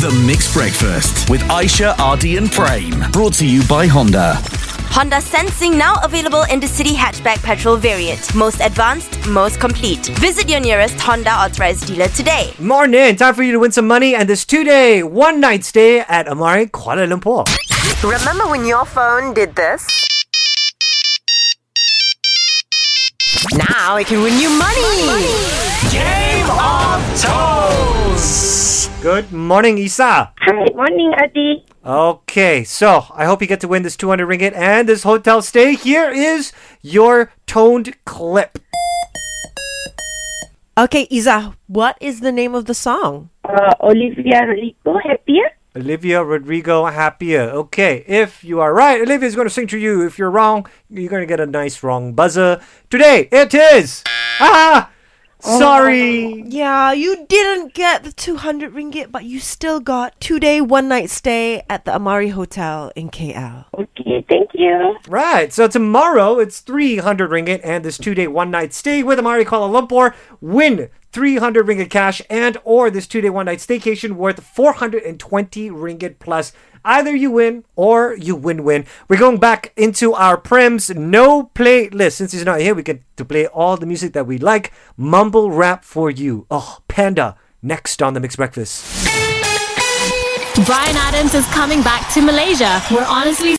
The Mix Breakfast with Aisha, Ardi, and Prem. Brought to you by Honda. Honda Sensing now available in the City Hatchback Petrol variant. Most advanced, most complete. Visit your nearest Honda authorized dealer today. Morning, time for you to win some money and this two-day, one-night stay at Amari Kuala Lumpur. Remember when your phone did this? Now it can win you money. Good morning, Isa. Hi, morning, Ardi. Okay, so I hope you get to win this 200 ringgit and this hotel stay. Here is your toned clip. Okay, Isa, what is the name of the song? Uh, Olivia Rodrigo, happier? Olivia Rodrigo Happier. Okay, if you are right, Olivia is going to sing to you. If you're wrong, you're going to get a nice wrong buzzer. Today, it is. Ah! Oh. Sorry. Yeah, you didn't get the 200 ringgit, but you still got two day, one night stay at the Amari Hotel in KL. Okay, thank you. Right, so tomorrow it's 300 ringgit and this two day, one night stay with Amari Kuala Lumpur. Win 300 ringgit cash and or this two day, one night staycation worth 420 ringgit plus. Either you win or you win win. We're going back into our Prem's no playlist. Since he's not here, we get to play all the music that we like. Mumble rap for you. Oh, Panda. Next on the Mix Breakfast. Bryan Adams is coming back to Malaysia. We're honestly